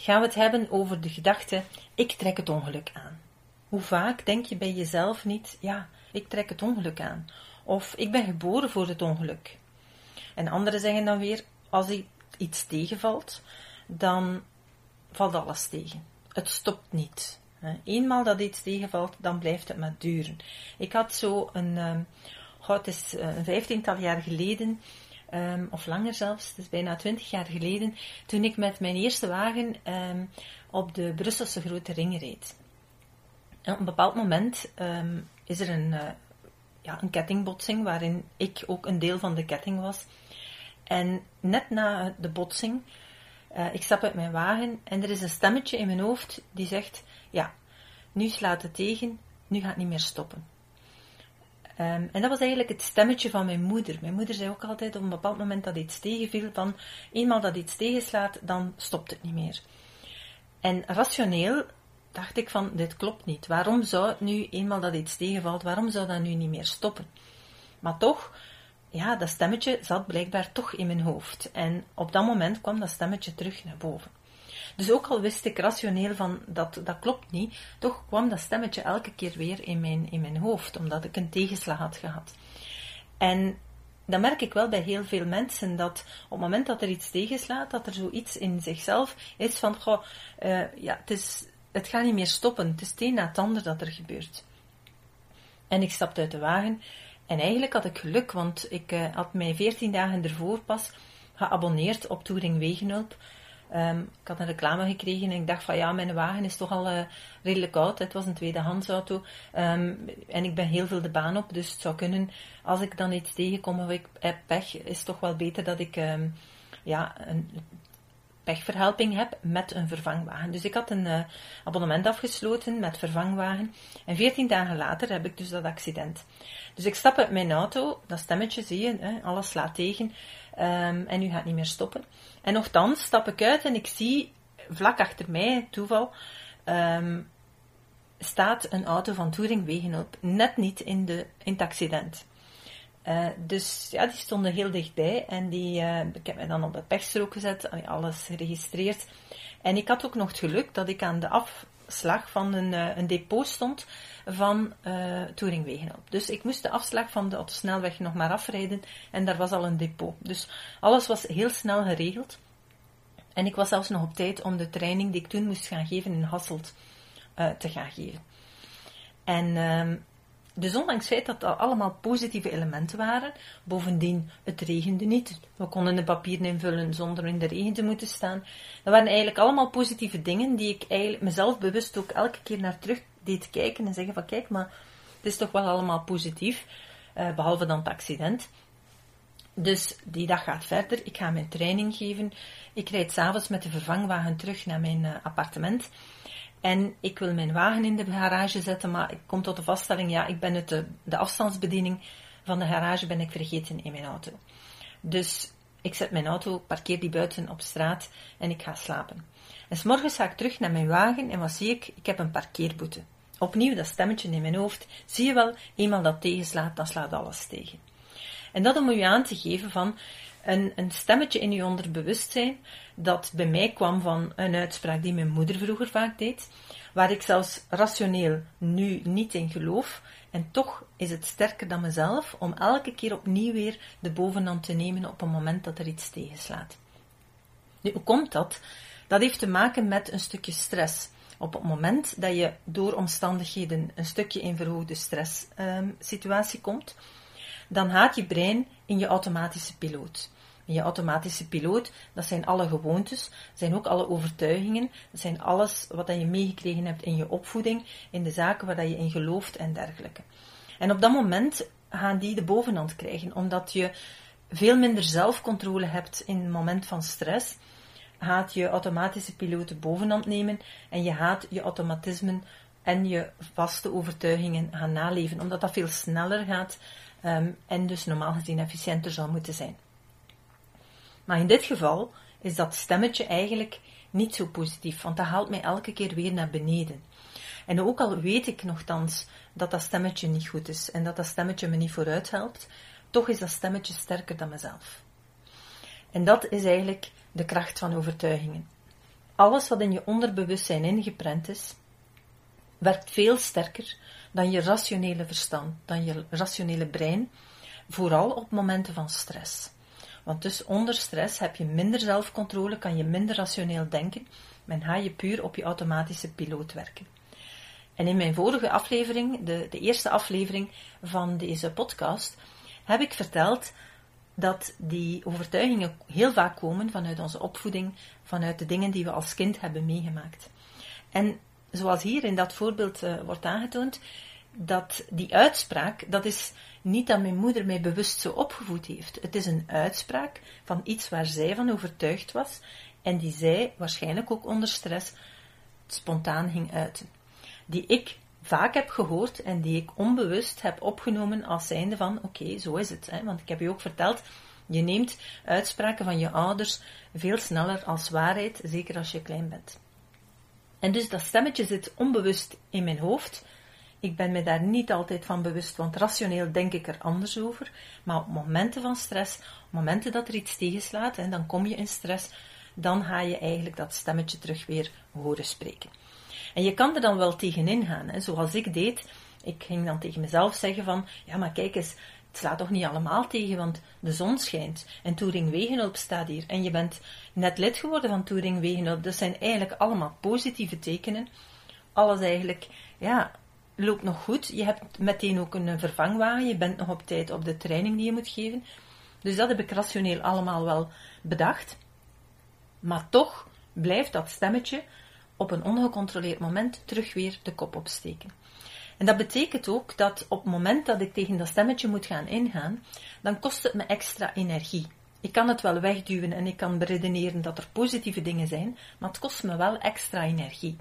gaan we het hebben over de gedachte: ik trek het ongeluk aan. Hoe vaak denk je bij jezelf niet: ja, ik trek het ongeluk aan? Of ik ben geboren voor het ongeluk. En anderen zeggen dan weer: als iets tegenvalt, dan valt alles tegen. Het stopt niet. Eenmaal dat iets tegenvalt, dan blijft het maar duren. Ik had zo een, um, het is eh, een vijftiental jaar geleden, um, of langer zelfs, het is bijna twintig jaar geleden, toen ik met mijn eerste wagen um, op de Brusselse Grote Ring reed. En op een bepaald moment um, is er een, uh, ja, een kettingbotsing waarin ik ook een deel van de ketting was. En net na de botsing, uh, ik stap uit mijn wagen en er is een stemmetje in mijn hoofd die zegt: Ja, nu slaat het tegen, nu gaat het niet meer stoppen. Um, en dat was eigenlijk het stemmetje van mijn moeder. Mijn moeder zei ook altijd op een bepaald moment dat iets tegenviel, van eenmaal dat iets tegenslaat, dan stopt het niet meer. En rationeel dacht ik van, dit klopt niet. Waarom zou het nu, eenmaal dat iets tegenvalt, waarom zou dat nu niet meer stoppen? Maar toch, ja, dat stemmetje zat blijkbaar toch in mijn hoofd. En op dat moment kwam dat stemmetje terug naar boven. Dus ook al wist ik rationeel van dat, dat klopt niet, toch kwam dat stemmetje elke keer weer in mijn, in mijn hoofd, omdat ik een tegenslag had gehad. En dan merk ik wel bij heel veel mensen dat op het moment dat er iets tegenslaat, dat er zoiets in zichzelf is van, goh, uh, ja, het, is, het gaat niet meer stoppen. Het is het een na het ander dat er gebeurt. En ik stapte uit de wagen en eigenlijk had ik geluk, want ik uh, had mij veertien dagen ervoor pas geabonneerd op Touring Wegenhulp. Um, ik had een reclame gekregen en ik dacht van ja, mijn wagen is toch al uh, redelijk oud. Het was een tweedehands auto. Um, en ik ben heel veel de baan op, dus het zou kunnen, als ik dan iets tegenkom of ik heb pech, is het toch wel beter dat ik um, ja, een pechverhelping heb met een vervangwagen. Dus ik had een uh, abonnement afgesloten met vervangwagen. En veertien dagen later heb ik dus dat accident. Dus ik stap uit mijn auto, dat stemmetje zie je, hè, alles slaat tegen. Um, en nu gaat niet meer stoppen. En nogthans stap ik uit en ik zie vlak achter mij, toeval, um, staat een auto van Touring Wegenhulp net niet in, de, in het accident. Uh, dus ja, die stonden heel dichtbij en die, uh, ik heb mij dan op de pechstrook gezet, alles geregistreerd. En ik had ook nog het geluk dat ik aan de afslag van een, uh, een depot stond van uh, Touringwegenhulp. Dus ik moest de afslag van de autosnelweg nog maar afrijden en daar was al een depot. Dus alles was heel snel geregeld. En ik was zelfs nog op tijd om de training die ik toen moest gaan geven in Hasselt uh, te gaan geven. En uh, dus ondanks het feit dat dat allemaal positieve elementen waren, bovendien het regende niet. We konden de papieren invullen zonder in de regen te moeten staan. Dat waren eigenlijk allemaal positieve dingen die ik eigenlijk mezelf bewust ook elke keer naar terug deed kijken en zeggen van kijk, maar het is toch wel allemaal positief, uh, behalve dan het accident. Dus die dag gaat verder. Ik ga mijn training geven. Ik rijd s'avonds met de vervangwagen terug naar mijn uh, appartement. En ik wil mijn wagen in de garage zetten, maar ik kom tot de vaststelling, ja, ik ben het de, afstandsbediening van de garage ben ik vergeten in mijn auto. Dus ik zet mijn auto, parkeer die buiten op straat en ik ga slapen. En s morgens ga ik terug naar mijn wagen en wat zie ik? Ik heb een parkeerboete. Opnieuw dat stemmetje in mijn hoofd. Zie je wel, eenmaal dat tegenslaat, dan slaat alles tegen. En dat om u aan te geven van een, stemmetje in uw onderbewustzijn, dat bij mij kwam van een uitspraak die mijn moeder vroeger vaak deed, waar ik zelfs rationeel nu niet in geloof, en toch is het sterker dan mezelf om elke keer opnieuw weer de bovenhand te nemen op een moment dat er iets tegenslaat. Nu, hoe komt dat? Dat heeft te maken met een stukje stress. Op het moment dat je door omstandigheden een stukje in verhoogde stresssituatie um, komt, dan gaat je brein in je automatische piloot. In je automatische piloot, dat zijn alle gewoontes, dat zijn ook alle overtuigingen, dat zijn alles wat je meegekregen hebt in je opvoeding, in de zaken waar je in gelooft en dergelijke. En op dat moment gaan die de bovenhand krijgen, omdat je veel minder zelfcontrole hebt in het moment van stress gaat je automatische piloot bovenhand nemen en je gaat je automatismen en je vaste overtuigingen gaan naleven, omdat dat veel sneller gaat um, en dus normaal gezien efficiënter zal moeten zijn. Maar in dit geval is dat stemmetje eigenlijk niet zo positief, want dat haalt mij elke keer weer naar beneden. En ook al weet ik nogthans dat dat stemmetje niet goed is en dat dat stemmetje me niet vooruit helpt, toch is dat stemmetje sterker dan mezelf. En dat is eigenlijk de kracht van overtuigingen. Alles wat in je onderbewustzijn ingeprent is, werkt veel sterker dan je rationele verstand, dan je rationele brein, vooral op momenten van stress. Want dus onder stress heb je minder zelfcontrole, kan je minder rationeel denken, men ga je puur op je automatische piloot werken. En in mijn vorige aflevering, de, de eerste aflevering van deze podcast, heb ik verteld dat die overtuigingen heel vaak komen vanuit onze opvoeding, vanuit de dingen die we als kind hebben meegemaakt. En zoals hier in dat voorbeeld uh, wordt aangetoond, dat die uitspraak, dat is niet dat mijn moeder mij bewust zo opgevoed heeft. Het is een uitspraak van iets waar zij van overtuigd was en die zij waarschijnlijk ook onder stress spontaan ging uiten. Die ik vaak heb gehoord en die ik onbewust heb opgenomen als zijnde van oké, zo is het. Hè? Want ik heb je ook verteld, je neemt uitspraken van je ouders veel sneller als waarheid, zeker als je klein bent. En dus dat stemmetje zit onbewust in mijn hoofd. Ik ben me daar niet altijd van bewust, want rationeel denk ik er anders over. Maar op momenten van stress, op momenten dat er iets tegenslaat, en dan kom je in stress, dan ga je eigenlijk dat stemmetje terug weer horen spreken. En je kan er dan wel tegenin gaan, hè, zoals ik deed. Ik ging dan tegen mezelf zeggen van, ja maar kijk eens, het slaat toch niet allemaal tegen, want de zon schijnt en Touring Wegenhulp staat hier en je bent net lid geworden van Touring Wegenhulp. Dat zijn eigenlijk allemaal positieve tekenen. Alles eigenlijk, ja, loopt nog goed. Je hebt meteen ook een vervangwagen, je bent nog op tijd op de training die je moet geven. Dus dat heb ik rationeel allemaal wel bedacht. Maar toch blijft dat stemmetje op een ongecontroleerd moment terug weer de kop opsteken. En dat betekent ook dat op het moment dat ik tegen dat stemmetje moet gaan ingaan, dan kost het me extra energie. Ik kan het wel wegduwen en ik kan beredeneren dat er positieve dingen zijn, maar het kost me wel extra energie.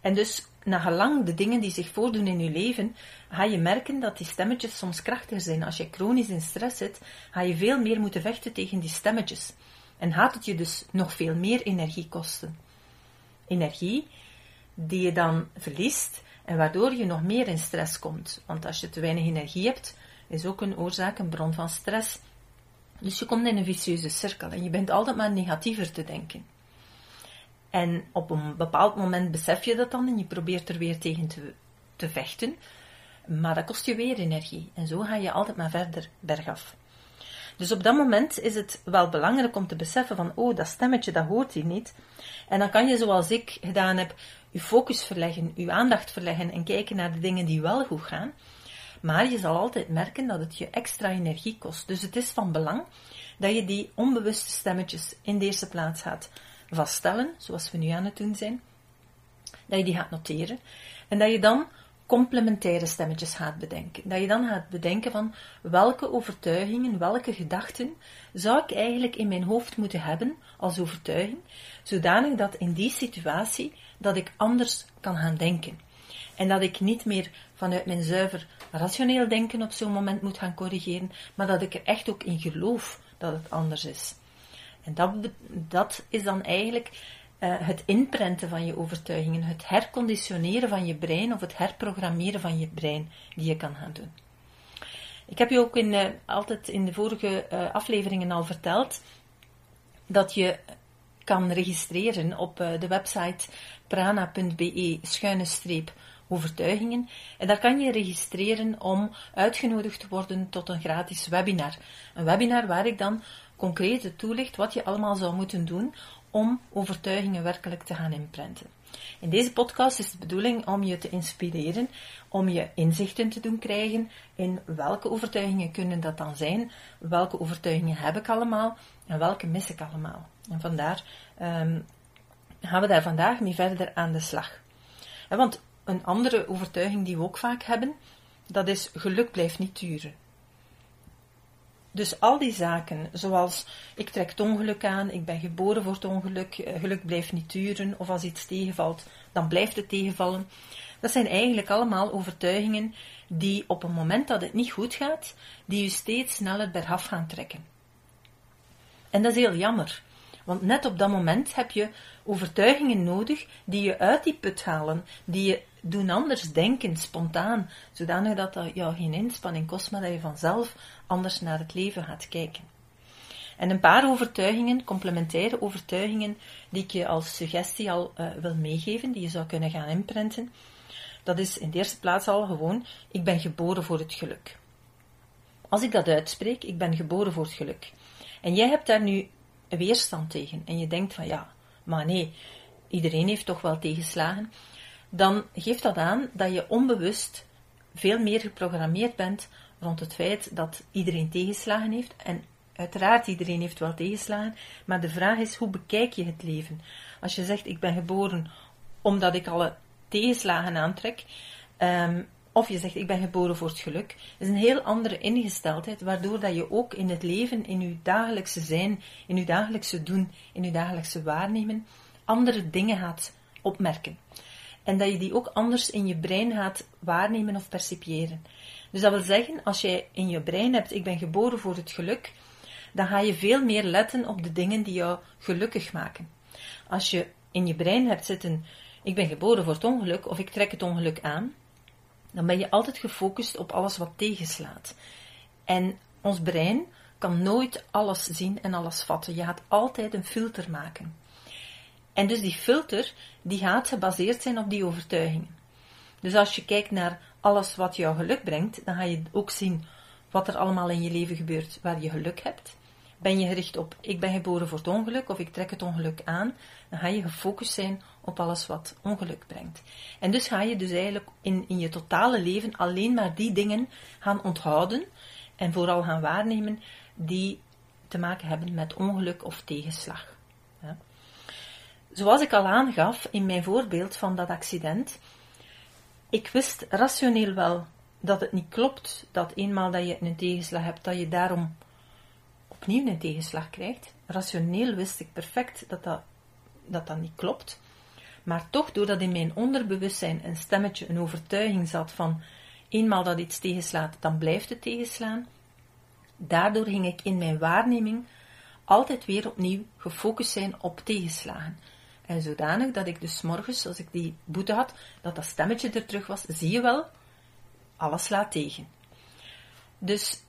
En dus, na gelang de dingen die zich voordoen in je leven, ga je merken dat die stemmetjes soms krachtiger zijn. Als je chronisch in stress zit, ga je veel meer moeten vechten tegen die stemmetjes. En gaat het je dus nog veel meer energie kosten. Energie die je dan verliest en waardoor je nog meer in stress komt. Want als je te weinig energie hebt, is ook een oorzaak, een bron van stress. Dus je komt in een vicieuze cirkel en je bent altijd maar negatiever te denken. En op een bepaald moment besef je dat dan en je probeert er weer tegen te, te vechten. Maar dat kost je weer energie. En zo ga je altijd maar verder bergaf. Dus op dat moment is het wel belangrijk om te beseffen van, oh, dat stemmetje, dat hoort hier niet. En dan kan je, zoals ik gedaan heb, je focus verleggen, je aandacht verleggen en kijken naar de dingen die wel goed gaan. Maar je zal altijd merken dat het je extra energie kost. Dus het is van belang dat je die onbewuste stemmetjes in de eerste plaats gaat vaststellen, zoals we nu aan het doen zijn. Dat je die gaat noteren. En dat je dan complementaire stemmetjes gaat bedenken. Dat je dan gaat bedenken van welke overtuigingen, welke gedachten zou ik eigenlijk in mijn hoofd moeten hebben als overtuiging, zodanig dat in die situatie dat ik anders kan gaan denken. En dat ik niet meer vanuit mijn zuiver rationeel denken op zo'n moment moet gaan corrigeren, maar dat ik er echt ook in geloof dat het anders is. En dat, dat is dan eigenlijk uh, het inprenten van je overtuigingen, het herconditioneren van je brein of het herprogrammeren van je brein die je kan gaan doen. Ik heb je ook in, uh, altijd in de vorige uh, afleveringen al verteld dat je kan registreren op de website prana.be schuine streep overtuigingen. En daar kan je registreren om uitgenodigd te worden tot een gratis webinar. Een webinar waar ik dan concreet toelicht wat je allemaal zou moeten doen om overtuigingen werkelijk te gaan inprenten. In deze podcast is de bedoeling om je te inspireren, om je inzichten te doen krijgen in welke overtuigingen kunnen dat dan zijn, welke overtuigingen heb ik allemaal en welke mis ik allemaal. En vandaar um, gaan we daar vandaag mee verder aan de slag. Want een andere overtuiging die we ook vaak hebben, dat is geluk blijft niet duren. Dus al die zaken, zoals ik trek het ongeluk aan, ik ben geboren voor het ongeluk, eh, geluk blijft niet duren, of als iets tegenvalt, dan blijft het tegenvallen. Dat zijn eigenlijk allemaal overtuigingen die op het moment dat het niet goed gaat, die je steeds sneller bergaf gaan trekken. En dat is heel jammer, want net op dat moment heb je overtuigingen nodig die je uit die put halen, die je doen anders denken, spontaan, zodanig dat dat jou geen inspanning kost, maar dat je vanzelf anders naar het leven gaat kijken. En een paar overtuigingen, complementaire overtuigingen, die ik je als suggestie al uh, wil meegeven, die je zou kunnen gaan imprinten. Dat is in de eerste plaats al gewoon, ik ben geboren voor het geluk. Als ik dat uitspreek, ik ben geboren voor het geluk. En jij hebt daar nu weerstand tegen. En je denkt van ja, maar nee, iedereen heeft toch wel tegenslagen. Dan geeft dat aan dat je onbewust veel meer geprogrammeerd bent rond het feit dat iedereen tegenslagen heeft. En uiteraard, iedereen heeft wel tegenslagen. Maar de vraag is, hoe bekijk je het leven? Als je zegt, ik ben geboren omdat ik alle tegenslagen aantrek, um, of je zegt, ik ben geboren voor het geluk, is een heel andere ingesteldheid, waardoor dat je ook in het leven, in je dagelijkse zijn, in je dagelijkse doen, in je dagelijkse waarnemen, andere dingen gaat opmerken. En dat je die ook anders in je brein gaat waarnemen of percipiëren. Dus dat wil zeggen, als jij in je brein hebt, ik ben geboren voor het geluk, dan ga je veel meer letten op de dingen die jou gelukkig maken. Als je in je brein hebt zitten, ik ben geboren voor het ongeluk of ik trek het ongeluk aan, dan ben je altijd gefocust op alles wat tegenslaat. En ons brein kan nooit alles zien en alles vatten. Je gaat altijd een filter maken. En dus die filter, die gaat gebaseerd zijn op die overtuigingen. Dus als je kijkt naar alles wat jou geluk brengt, dan ga je ook zien wat er allemaal in je leven gebeurt waar je geluk hebt. Ben je gericht op ik ben geboren voor het ongeluk of ik trek het ongeluk aan, dan ga je gefocust zijn op alles wat ongeluk brengt. En dus ga je dus eigenlijk in, in je totale leven alleen maar die dingen gaan onthouden en vooral gaan waarnemen die te maken hebben met ongeluk of tegenslag. Ja. Zoals ik al aangaf in mijn voorbeeld van dat accident, ik wist rationeel wel dat het niet klopt dat eenmaal dat je een tegenslag hebt, dat je daarom opnieuw een tegenslag krijgt. Rationeel wist ik perfect dat dat, dat, dat niet klopt. Maar toch, doordat in mijn onderbewustzijn een stemmetje, een overtuiging zat van eenmaal dat iets tegenslaat, dan blijft het tegenslaan. Daardoor ging ik in mijn waarneming altijd weer opnieuw gefocust zijn op tegenslagen. En zodanig dat ik dus morgens, als ik die boete had, dat dat stemmetje er terug was, zie je wel, alles slaat tegen. Dus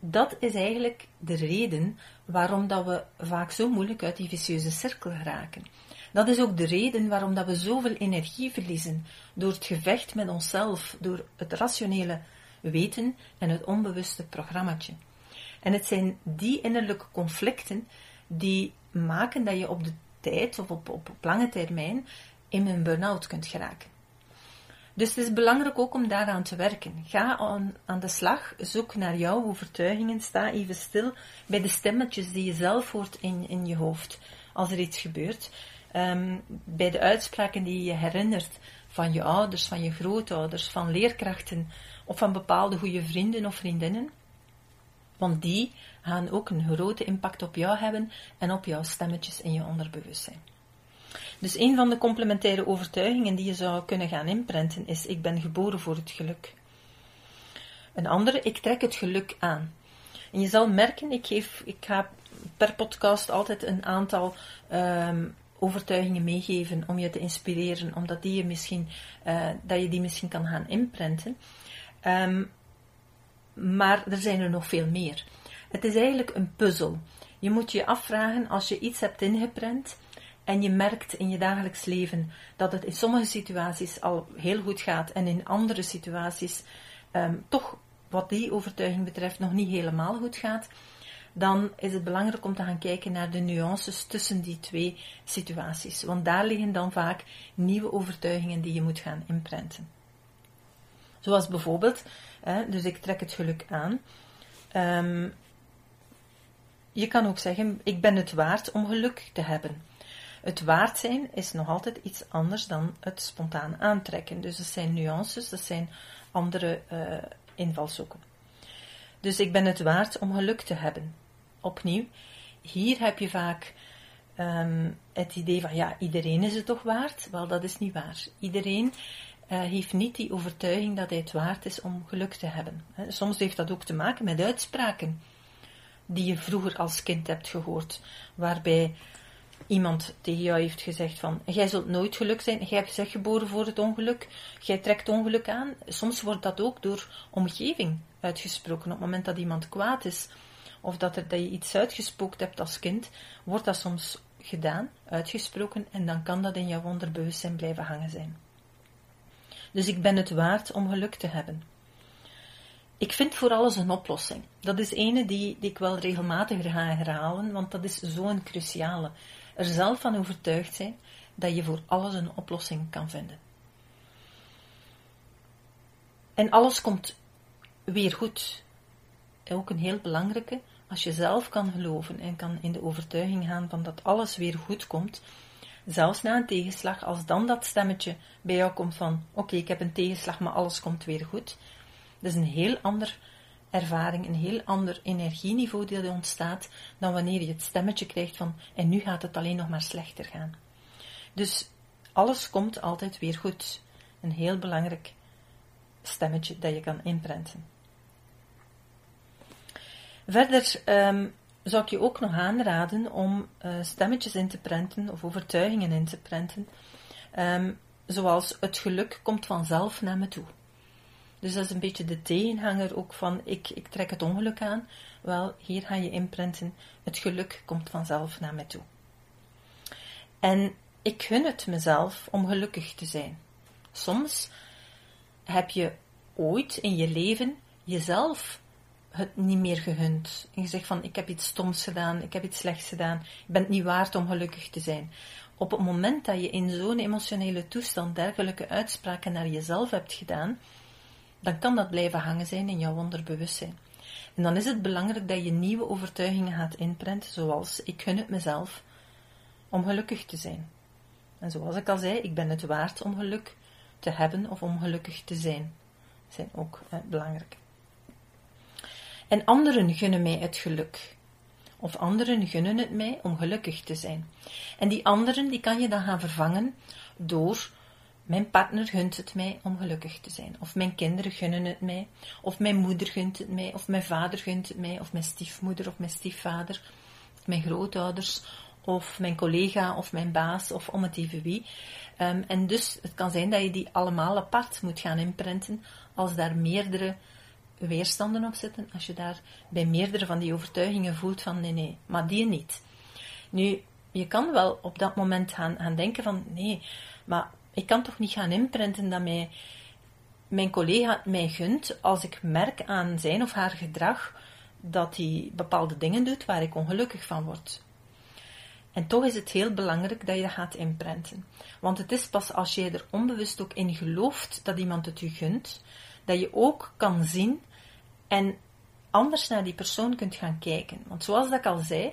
dat is eigenlijk de reden waarom dat we vaak zo moeilijk uit die vicieuze cirkel geraken. Dat is ook de reden waarom dat we zoveel energie verliezen door het gevecht met onszelf, door het rationele weten en het onbewuste programmaatje. En het zijn die innerlijke conflicten die maken dat je op de tijd of op, lange termijn in een burn-out kunt geraken. Dus het is belangrijk ook om daaraan te werken. Ga aan, aan de slag, zoek naar jouw overtuigingen, sta even stil bij de stemmetjes die je zelf hoort in, in je hoofd als er iets gebeurt. Ehm, bij de uitspraken die je herinnert van je ouders, van je grootouders, van leerkrachten of van bepaalde goede vrienden of vriendinnen. Want die gaan ook een grote impact op jou hebben en op jouw stemmetjes in je onderbewustzijn. Dus een van de complementaire overtuigingen die je zou kunnen gaan inprenten is: ik ben geboren voor het geluk. Een andere, ik trek het geluk aan. En je zal merken, ik, geef, ik ga per podcast altijd een aantal ehm, overtuigingen meegeven om je te inspireren, omdat die je misschien, uh, dat je die misschien kan gaan inprenten. Um, maar er zijn er nog veel meer. Het is eigenlijk een puzzel. Je moet je afvragen als je iets hebt ingeprent en je merkt in je dagelijks leven dat het in sommige situaties al heel goed gaat en in andere situaties um, toch wat die overtuiging betreft nog niet helemaal goed gaat, dan is het belangrijk om te gaan kijken naar de nuances tussen die twee situaties. Want daar liggen dan vaak nieuwe overtuigingen die je moet gaan inprenten. Zoals bijvoorbeeld, hè, dus ik trek het geluk aan. Um, je kan ook zeggen, ik ben het waard om geluk te hebben. Het waard zijn is nog altijd iets anders dan het spontaan aantrekken. Dus dat zijn nuances, dat zijn andere uh, invalshoeken. Dus ik ben het waard om geluk te hebben. Opnieuw, hier heb je vaak ehm, het idee van ja, iedereen is het toch waard? Wel, dat is niet waar. Iedereen heeft niet die overtuiging dat hij het waard is om geluk te hebben. Soms heeft dat ook te maken met uitspraken die je vroeger als kind hebt gehoord, waarbij iemand tegen jou heeft gezegd van, jij zult nooit geluk zijn, jij zich geboren voor het ongeluk, jij trekt ongeluk aan. Soms wordt dat ook door omgeving uitgesproken. Op het moment dat iemand kwaad is, of dat, er, dat je iets uitgespookt hebt als kind, wordt dat soms gedaan, uitgesproken, en dan kan dat in jouw onderbewustzijn blijven hangen zijn. Dus ik ben het waard om geluk te hebben. Ik vind voor alles een oplossing. Dat is ene die, die ik wel regelmatig ga herhalen, want dat is zo'n cruciale. Er zelf van overtuigd zijn dat je voor alles een oplossing kan vinden. En alles komt weer goed. Ook een heel belangrijke, als je zelf kan geloven en kan in de overtuiging gaan van dat alles weer goed komt, zelfs na een tegenslag, als dan dat stemmetje bij jou komt van oké, ik heb een tegenslag, maar alles komt weer goed, dat is een heel ander ervaring, een heel ander energieniveau dat ontstaat dan wanneer je het stemmetje krijgt van en nu gaat het alleen nog maar slechter gaan. Dus alles komt altijd weer goed. Een heel belangrijk stemmetje dat je kan inprenten. Verder ehm, zou ik je ook nog aanraden om uh, stemmetjes in te prenten of overtuigingen in te prenten, um, zoals het geluk komt vanzelf naar me toe. Dus dat is een beetje de tegenhanger ook van ik, ik trek het ongeluk aan. Wel, hier ga je inprenten, het geluk komt vanzelf naar mij toe. En ik gun het mezelf om gelukkig te zijn. Soms heb je ooit in je leven jezelf het niet meer gegund. En je zegt van, ik heb iets stoms gedaan, ik heb iets slechts gedaan, je bent niet waard om gelukkig te zijn. Op het moment dat je in zo'n emotionele toestand dergelijke uitspraken naar jezelf hebt gedaan, dan kan dat blijven hangen zijn in jouw onderbewustzijn. En dan is het belangrijk dat je nieuwe overtuigingen gaat inprenten, zoals ik gun het mezelf om gelukkig te zijn. En zoals ik al zei, ik ben het waard om geluk te hebben of om gelukkig te zijn. Dat zijn ook eh, belangrijk. En anderen gunnen mij het geluk. Of anderen gunnen het mij om gelukkig te zijn. En die anderen die kan je dan gaan vervangen door mijn partner gunt het mij om gelukkig te zijn. Of mijn kinderen gunnen het mij. Of mijn moeder gunt het mij. Of mijn vader gunt het mij. Of mijn stiefmoeder of mijn stiefvader. Of mijn grootouders. Of mijn collega of mijn baas. Of om het even wie. Um, en dus het kan zijn dat je die allemaal apart moet gaan imprinten. Als daar meerdere weerstanden op zitten. Als je daar bij meerdere van die overtuigingen voelt van nee, nee, maar die niet. Nu, je kan wel op dat moment gaan, gaan denken van nee, maar ik kan toch niet gaan imprinten dat mij, mijn collega mij gunt als ik merk aan zijn of haar gedrag dat hij bepaalde dingen doet waar ik ongelukkig van word. En toch is het heel belangrijk dat je dat gaat imprinten. Want het is pas als je er onbewust ook in gelooft dat iemand het je gunt, dat je ook kan zien en anders naar die persoon kunt gaan kijken. Want zoals dat ik al zei,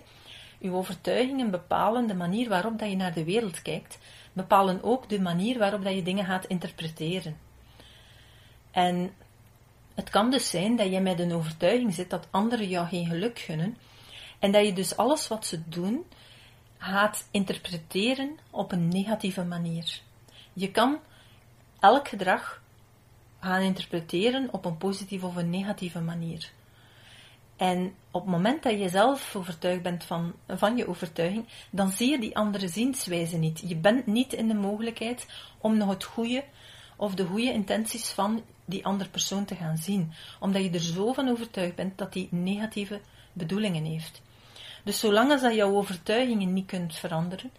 uw overtuigingen bepalen de manier waarop dat je naar de wereld kijkt bepalen ook de manier waarop dat je dingen gaat interpreteren. En het kan dus zijn dat je met een overtuiging zit dat anderen jou geen geluk gunnen en dat je dus alles wat ze doen gaat interpreteren op een negatieve manier. Je kan elk gedrag gaan interpreteren op een positieve of een negatieve manier. En op het moment dat je zelf overtuigd bent van, van je overtuiging, dan zie je die andere zienswijze niet. Je bent niet in de mogelijkheid om nog het goede of de goede intenties van die andere persoon te gaan zien. Omdat je er zo van overtuigd bent dat die negatieve bedoelingen heeft. Dus zolang als dat jouw overtuigingen niet kunt veranderen,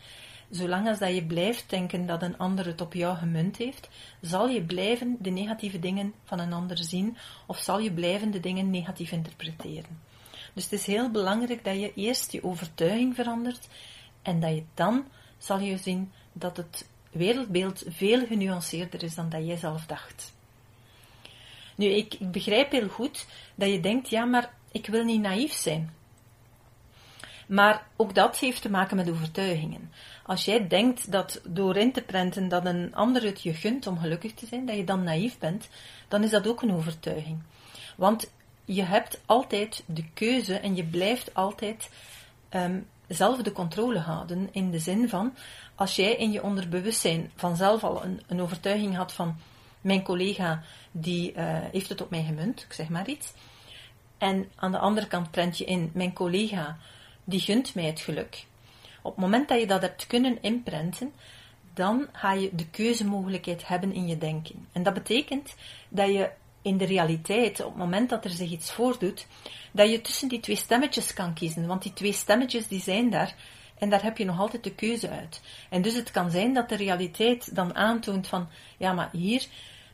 zolang als dat je blijft denken dat een ander het op jou gemunt heeft, zal je blijven de negatieve dingen van een ander zien of zal je blijven de dingen negatief interpreteren. Dus het is heel belangrijk dat je eerst je overtuiging verandert en dat je dan zal je zien dat het wereldbeeld veel genuanceerder is dan dat jij zelf dacht. Nu, ik, ik begrijp heel goed dat je denkt, ja, maar ik wil niet naïef zijn. Maar ook dat heeft te maken met overtuigingen. Als jij denkt dat door in te prenten dat een ander het je gunt om gelukkig te zijn, dat je dan naïef bent, dan is dat ook een overtuiging. Want je hebt altijd de keuze en je blijft altijd um, zelf de controle houden. In de zin van, als jij in je onderbewustzijn vanzelf al een, een overtuiging had van mijn collega die uh, heeft het op mij gemunt, ik zeg maar iets. En aan de andere kant prent je in, mijn collega die gunt mij het geluk. Op het moment dat je dat hebt kunnen inprenten, dan ga je de keuzemogelijkheid hebben in je denken. En dat betekent dat je in de realiteit, op het moment dat er zich iets voordoet, dat je tussen die twee stemmetjes kan kiezen. Want die twee stemmetjes die zijn daar en daar heb je nog altijd de keuze uit. En dus het kan zijn dat de realiteit dan aantoont van, ja maar hier,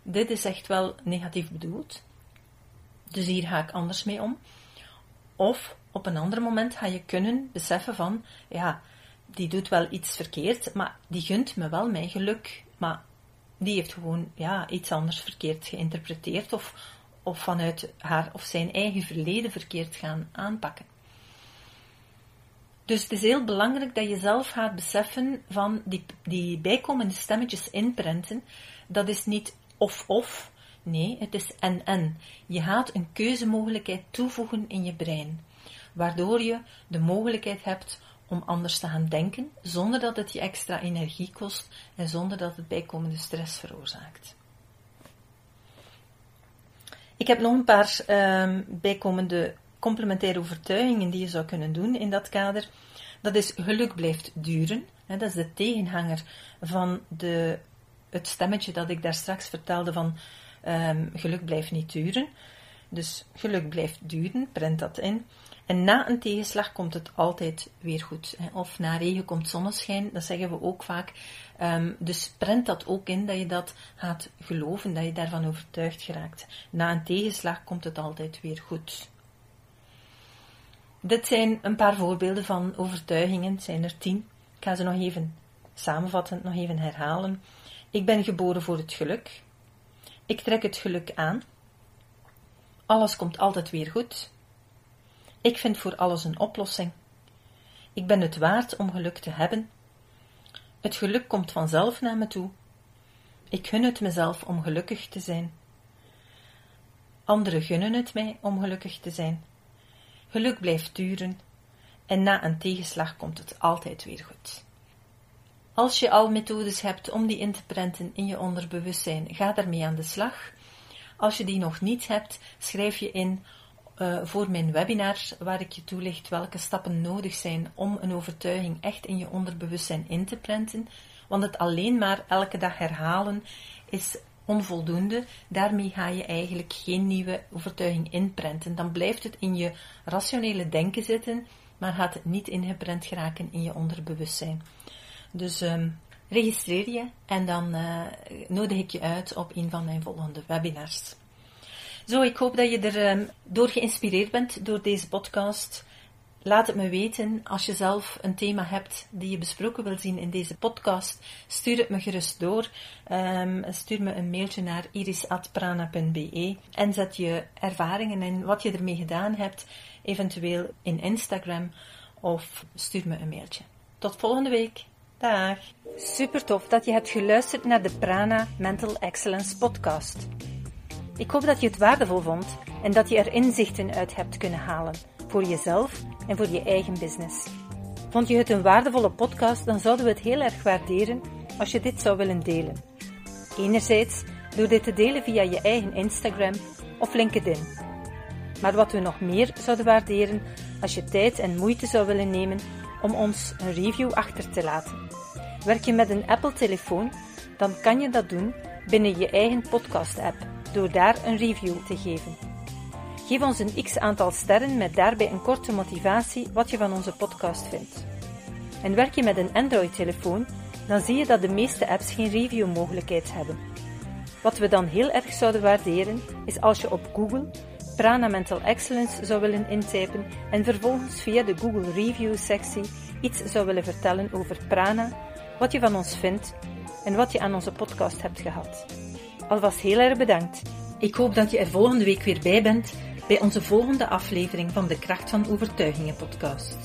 dit is echt wel negatief bedoeld. Dus hier ga ik anders mee om. Of op een ander moment ga je kunnen beseffen van, ja, die doet wel iets verkeerd, maar die gunt me wel mijn geluk. Maar die heeft gewoon ja, iets anders verkeerd geïnterpreteerd of, of vanuit haar of zijn eigen verleden verkeerd gaan aanpakken. Dus het is heel belangrijk dat je zelf gaat beseffen van die, die bijkomende stemmetjes inprenten. Dat is niet of-of, nee, het is en-en. Je gaat een keuzemogelijkheid toevoegen in je brein, waardoor je de mogelijkheid hebt om anders te gaan denken, zonder dat het je extra energie kost en zonder dat het bijkomende stress veroorzaakt. Ik heb nog een paar um, bijkomende complementaire overtuigingen die je zou kunnen doen in dat kader. Dat is geluk blijft duren. Dat is de tegenhanger van de, het stemmetje dat ik daar straks vertelde van um, geluk blijft niet duren. Dus geluk blijft duren, prent dat in. En na een tegenslag komt het altijd weer goed. Of na regen komt zonneschijn, dat zeggen we ook vaak. Um, dus prent dat ook in dat je dat gaat geloven, dat je daarvan overtuigd geraakt. Na een tegenslag komt het altijd weer goed. Dit zijn een paar voorbeelden van overtuigingen, het zijn er tien. Ik ga ze nog even samenvatten, nog even herhalen. Ik ben geboren voor het geluk. Ik trek het geluk aan. Alles komt altijd weer goed. Ik vind voor alles een oplossing. Ik ben het waard om geluk te hebben. Het geluk komt vanzelf naar me toe. Ik gun het mezelf om gelukkig te zijn. Anderen gunnen het mij om gelukkig te zijn. Geluk blijft duren en na een tegenslag komt het altijd weer goed. Als je al methodes hebt om die in te prenten in je onderbewustzijn, ga daarmee aan de slag. Als je die nog niet hebt, schrijf je in uh, voor mijn webinar, waar ik je toelicht welke stappen nodig zijn om een overtuiging echt in je onderbewustzijn in te prenten. Want het alleen maar elke dag herhalen is onvoldoende. Daarmee ga je eigenlijk geen nieuwe overtuiging inprenten. Dan blijft het in je rationele denken zitten, maar gaat het niet ingeprent geraken in je onderbewustzijn. Dus um, registreer je en dan uh, nodig ik je uit op een van mijn volgende webinars. Zo, ik hoop dat je er um, door geïnspireerd bent door deze podcast. Laat het me weten als je zelf een thema hebt die je besproken wil zien in deze podcast. Stuur het me gerust door. Um, stuur me een mailtje naar iris.prana.be en zet je ervaringen en wat je ermee gedaan hebt, eventueel in Instagram of stuur me een mailtje. Tot volgende week. Dag. Super tof dat je hebt geluisterd naar de Prana Mental Excellence podcast. Ik hoop dat je het waardevol vond en dat je er inzichten uit hebt kunnen halen voor jezelf en voor je eigen business. Vond je het een waardevolle podcast, dan zouden we het heel erg waarderen als je dit zou willen delen. Enerzijds door dit te delen via je eigen Instagram of LinkedIn. Maar wat we nog meer zouden waarderen als je tijd en moeite zou willen nemen om ons een review achter te laten. Werk je met een Apple-telefoon, dan kan je dat doen binnen je eigen podcast-app door daar een review te geven. Geef ons een x aantal sterren met daarbij een korte motivatie wat je van onze podcast vindt. En werk je met een Android-telefoon, dan zie je dat de meeste apps geen review-mogelijkheid hebben. Wat we dan heel erg zouden waarderen, is als je op Google Prana Mental Excellence zou willen intypen en vervolgens via de Google Review-sectie iets zou willen vertellen over Prana, wat je van ons vindt en wat je aan onze podcast hebt gehad. Alvast heel erg bedankt. Ik hoop dat je er volgende week weer bij bent bij onze volgende aflevering van de Kracht van Overtuigingen podcast.